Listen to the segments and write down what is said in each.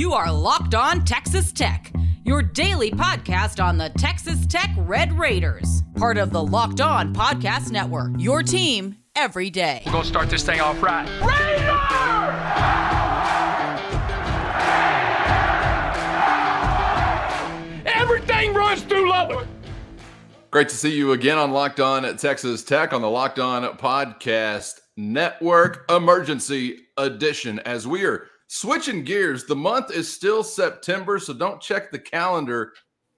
You are Locked On Texas Tech, your daily podcast on the Texas Tech Red Raiders, part of the Locked On Podcast Network. Your team every day. We're going to start this thing off right. Raider! Everything runs through Lubbock. Great to see you again on Locked On at Texas Tech on the Locked On Podcast Network Emergency Edition. As we are switching gears, the month is still September, so don't check the calendar,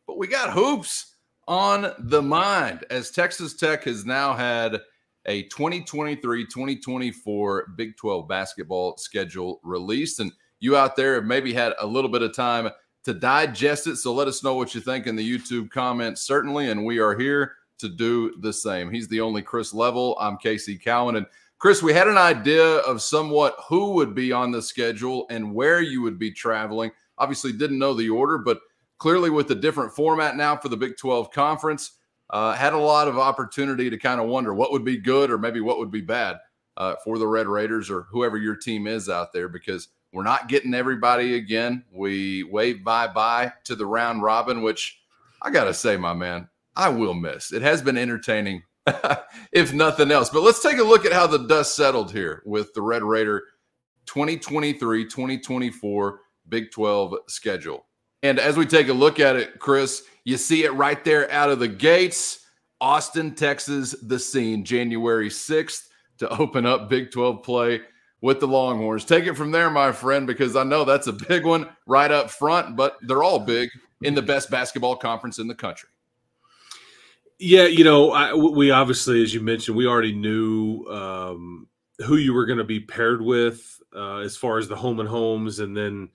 but we got hoops on the mind as Texas Tech has now had a 2023 2024 Big 12 basketball schedule released. And you out there have maybe had a little bit of time to digest it. So let us know what you think in the YouTube comments, certainly. And we are here to do the same. He's the only Chris Level. I'm Casey Cowan. And Chris, we had an idea of somewhat who would be on the schedule and where you would be traveling. Obviously, didn't know the order, but clearly, with the different format now for the Big 12 conference, uh, had a lot of opportunity to kind of wonder what would be good or maybe what would be bad uh, for the Red Raiders or whoever your team is out there because we're not getting everybody again. We wave bye bye to the round robin, which I got to say, my man, I will miss. It has been entertaining, if nothing else. But let's take a look at how the dust settled here with the Red Raider 2023 2024 Big 12 schedule. And as we take a look at it, Chris, you see it right there out of the gates. Austin, Texas, the scene, January 6th to open up Big 12 play with the Longhorns. Take it from there, my friend, because I know that's a big one right up front, but they're all big in the best basketball conference in the country. Yeah, you know, I, we obviously, as you mentioned, we already knew um, who you were going to be paired with uh, as far as the home and homes, and then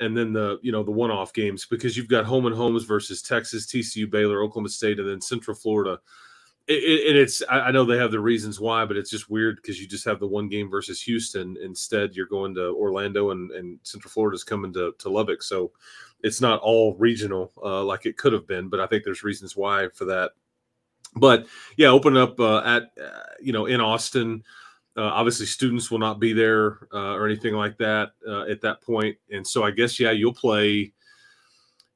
and then the you know the one-off games because you've got home and homes versus Texas, TCU, Baylor, Oklahoma State, and then Central Florida. It, it, it's I know they have the reasons why, but it's just weird because you just have the one game versus Houston. Instead, you're going to Orlando and, and Central Florida's coming to, to Lubbock, so it's not all regional uh, like it could have been. But I think there's reasons why for that. But yeah, open up uh, at uh, you know in Austin. Uh, obviously, students will not be there uh, or anything like that uh, at that point, and so I guess yeah, you'll play.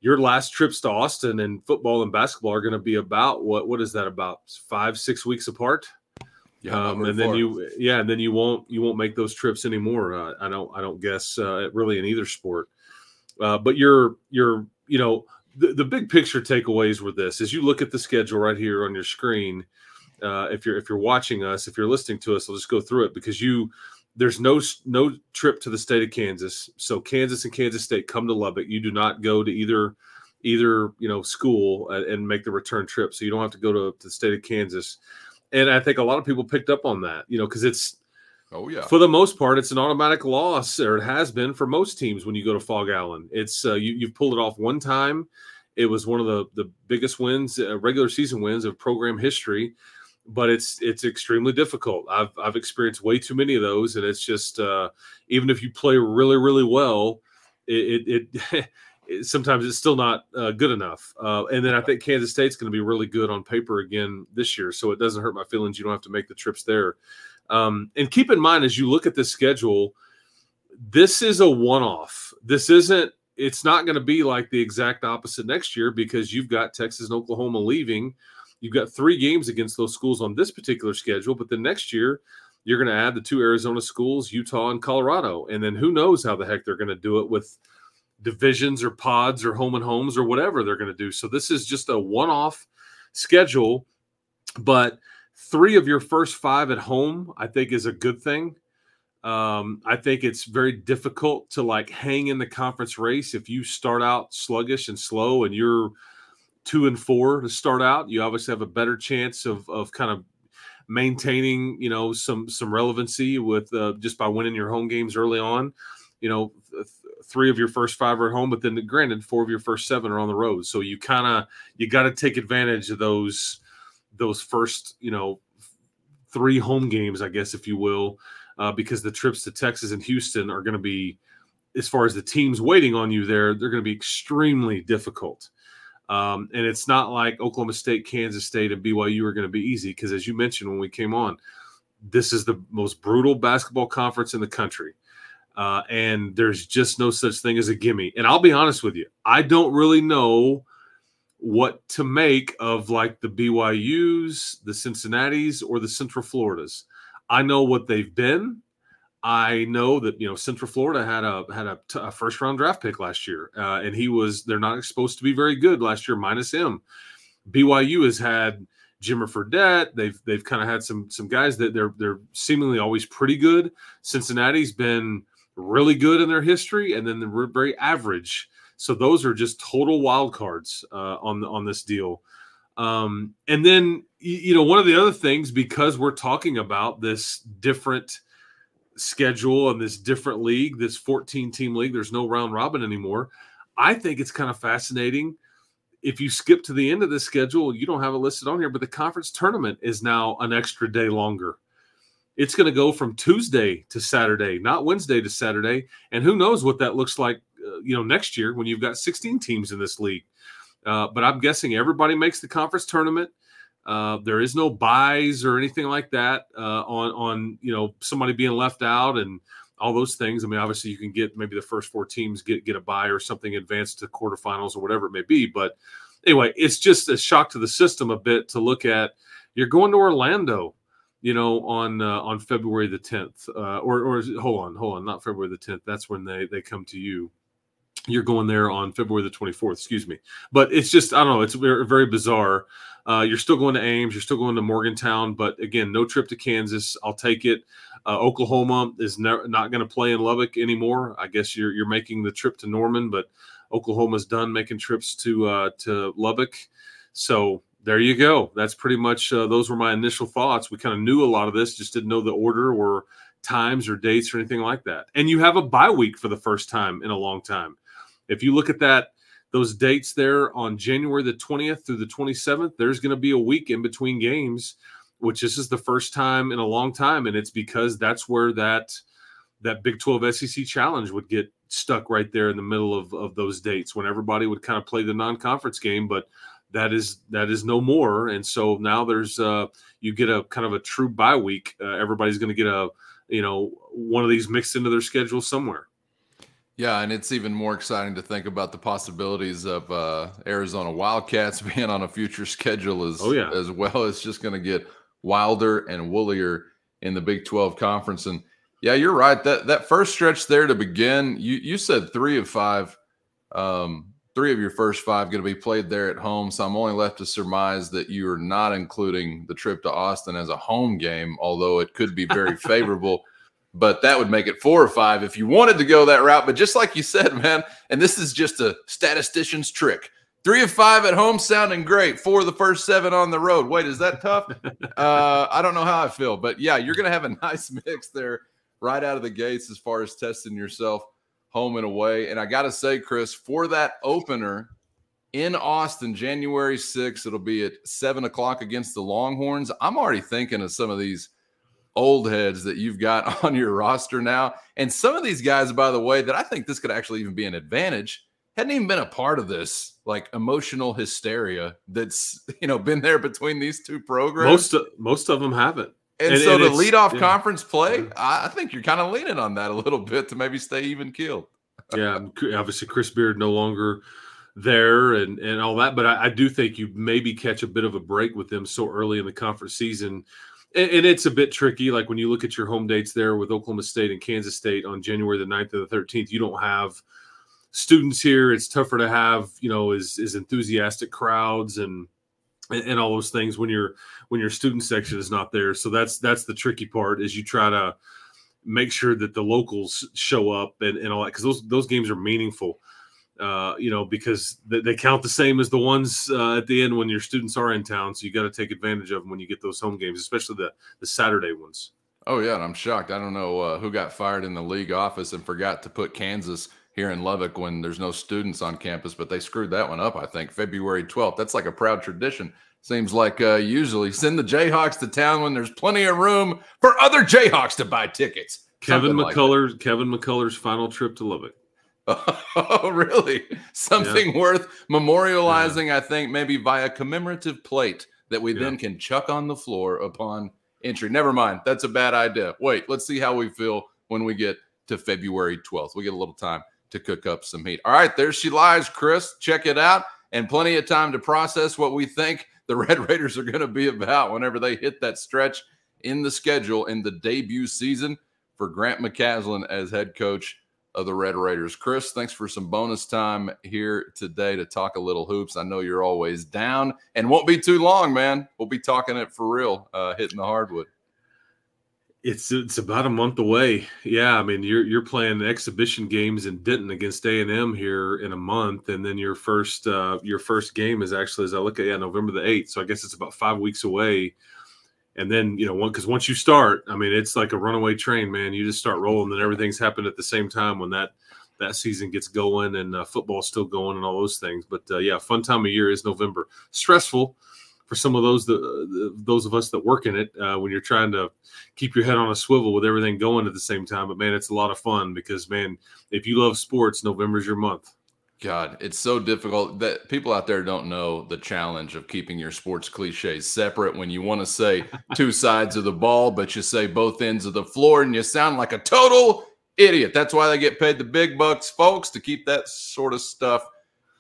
Your last trips to Austin and football and basketball are going to be about what? What is that about? Five, six weeks apart. Yeah, um, and then you, yeah, and then you won't you won't make those trips anymore. Uh, I don't I don't guess uh, really in either sport. Uh, but you're you're you know the, big picture takeaways were this: as you look at the schedule right here on your screen, uh, if you're if you're watching us, if you're listening to us, I'll just go through it because you there's no no trip to the state of Kansas. So Kansas and Kansas State come to Lubbock. You do not go to either either you know school and, and make the return trip. So you don't have to go to, to the state of Kansas. And I think a lot of people picked up on that, you know, because it's oh yeah, for the most part, it's an automatic loss, or it has been for most teams when you go to Phog Allen. It's uh, you you've pulled it off one time. It was one of the the biggest wins, uh, regular season wins of program history but it's it's extremely difficult. I've I've experienced way too many of those, and it's just uh, even if you play really really well, it it, it sometimes it's still not uh, good enough. Uh, and then I think Kansas State's going to be really good on paper again this year, so it doesn't hurt my feelings. You don't have to make the trips there. Um, and keep in mind as you look at this schedule, this is a one off. This isn't. It's not going to be like the exact opposite next year because you've got Texas and Oklahoma leaving You've got three games against those schools on this particular schedule, but the next year you're going to add the two Arizona schools, Utah and Colorado, and then who knows how the heck they're going to do it with divisions or pods or home and homes or whatever they're going to do. So this is just a one-off schedule, but three of your first five at home, I think, is a good thing. Um, I think it's very difficult to like hang in the conference race if you start out sluggish and slow and you're two and four to start out, you obviously have a better chance of of kind of maintaining, you know, some some relevancy with uh, just by winning your home games early on. You know, th- three of your first five are at home, but then granted, four of your first seven are on the road. So you kind of you got to take advantage of those those first, you know, three home games, I guess, if you will, uh, because the trips to Texas and Houston are going to be, as far as the teams waiting on you there, they're going to be extremely difficult. Um, and it's not like Oklahoma State, Kansas State, and BYU are going to be easy because, as you mentioned when we came on, this is the most brutal basketball conference in the country. Uh, and there's just no such thing as a gimme. And I'll be honest with you, I don't really know what to make of like the BYU's, the Cincinnati's, or the Central Floridas. I know what they've been. I know that you know Central Florida had a had a, t- a first round draft pick last year, uh, and he was they're not supposed to be very good last year, minus him. BYU has had Jimmer Fredette. They've they've kind of had some some guys that they're they're seemingly always pretty good. Cincinnati's been really good in their history, and then they're very average. So those are just total wild cards uh, on on this deal. Um, and then you know one of the other things because we're talking about this different schedule and this different league, this 14 team league. There's no round robin anymore. I think it's kind of fascinating if you skip to the end of the schedule, you don't have it listed on here, but the conference tournament is now an extra day longer. It's going to go from Tuesday to Saturday, not Wednesday to Saturday. And who knows what that looks like, you know, next year when you've got 16 teams in this league. Uh, but I'm guessing everybody makes the conference tournament. Uh, there is no buys or anything like that uh, on on you know somebody being left out and all those things. I mean, obviously, you can get maybe the first four teams get get a buy or something advanced to quarterfinals or whatever it may be. But anyway, it's just a shock to the system a bit to look at. You're going to Orlando, you know, on uh, on February the 10th, uh, or or hold on, hold on, not February the 10th. That's when they they come to you. You're going there on February the 24th. Excuse me, but it's just I don't know. It's very, bizarre. Uh, you're still going to Ames. You're still going to Morgantown, but again, no trip to Kansas. I'll take it. Uh, Oklahoma is ne- not going to play in Lubbock anymore. I guess you're you're making the trip to Norman, but Oklahoma's done making trips to uh, to Lubbock. So there you go. That's pretty much uh, those were my initial thoughts. We kind of knew a lot of this, just didn't know the order or times or dates or anything like that. And you have a bye week for the first time in a long time. If you look at that those dates there on January the 20th through the 27th, there's going to be a week in between games which this is the first time in a long time, and it's because that's where that that Big 12 SEC challenge would get stuck right there in the middle of, of those dates when everybody would kind of play the non-conference game, but that is that is no more. And so now there's uh you get a kind of a true bye week. Uh, everybody's going to get a you know one of these mixed into their schedule somewhere. Yeah, and it's even more exciting to think about the possibilities of uh, Arizona Wildcats being on a future schedule as oh, yeah. as well. It's just going to get wilder and woolier in the Big 12 conference. And yeah, you're right. That that first stretch there to begin, you you said three of five, um, three of your first five going to be played there at home. So I'm only left to surmise that you are not including the trip to Austin as a home game, although it could be very favorable. But that would make it four or five if you wanted to go that route. But just like you said, man, and this is just a statistician's trick. Three of five at home sounding great. Four of the first seven on the road. Wait, is that tough? uh, I don't know how I feel, but yeah, you're going to have a nice mix there right out of the gates as far as testing yourself home and away. And I got to say, Chris, for that opener in Austin, January 6th, it'll be at seven o'clock against the Longhorns. I'm already thinking of some of these old heads that you've got on your roster now. And some of these guys, by the way, that I think this could actually even be an advantage hadn't even been a part of this like emotional hysteria that's you know been there between these two programs. Most of, most of them haven't. And, and so and to lead off conference play. I think you're kind of leaning on that a little bit to maybe stay even keeled. yeah, obviously Chris Beard no longer there and and all that, but I, I, do think you maybe catch a bit of a break with them so early in the conference season. And, and, it's a bit tricky. Like when you look at your home dates there with Oklahoma State and Kansas State on January the 9th and the 13th, you don't have – students here, it's tougher to have you know is is enthusiastic crowds and, and and all those things when your when your student section is not there. So that's that's the tricky part is you try to make sure that the locals show up and, and all that because those those games are meaningful. Uh, you know, because they, they, count the same as the ones uh, at the end when your students are in town. So you got to take advantage of them when you get those home games, especially the the Saturday ones. Oh yeah, and I'm shocked. I don't know uh, who got fired in the league office and forgot to put Kansas here in Lubbock when there's no students on campus, but they screwed that one up, I think, February 12th. That's like a proud tradition. Seems like uh, usually send the Jayhawks to town when there's plenty of room for other Jayhawks to buy tickets. Kevin McCullar's like Kevin McCullar's final trip to Lubbock. Oh, really? Something yeah. worth memorializing, yeah. I think, maybe via commemorative plate that we yeah. then can chuck on the floor upon entry. Never mind. That's a bad idea. Wait, let's see how we feel when we get to February 12th. We get a little time to cook up some heat. All right, there she lies, Chris. Check it out. And plenty of time to process what we think the Red Raiders are going to be about whenever they hit that stretch in the schedule in the debut season for Grant McCasland as head coach of the Red Raiders. Chris, thanks for some bonus time here today to talk a little hoops. I know you're always down and won't be too long, man. We'll be talking it for real, uh, hitting the hardwood. It's it's about a month away. Yeah, I mean you're you're playing exhibition games in Denton against A and M here in a month, and then your first uh, your first game is actually as I look at yeah November the eighth. So I guess it's about five weeks away. And then you know one because once you start, I mean it's like a runaway train, man. You just start rolling, and everything's happened at the same time when that that season gets going and uh, football's still going and all those things. But uh, yeah, fun time of year is November. Stressful for some of those that, those of us that work in it uh, when you're trying to keep your head on a swivel with everything going at the same time. But man, it's a lot of fun because man, if you love sports, November's your month. God, it's so difficult that people out there don't know the challenge of keeping your sports cliches separate when you want to say two sides of the ball, but you say both ends of the floor and you sound like a total idiot. That's why they get paid the big bucks, folks, to keep that sort of stuff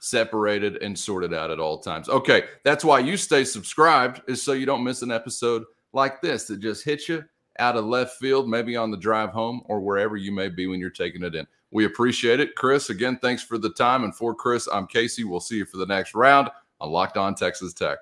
separated and sorted out at all times. Okay, that's why you stay subscribed, is so you don't miss an episode like this that just hits you out of left field, maybe on the drive home or wherever you may be when you're taking it in. We appreciate it. Chris, again, thanks for the time. And for Chris, I'm Casey. We'll see you for the next round on Locked On Texas Tech.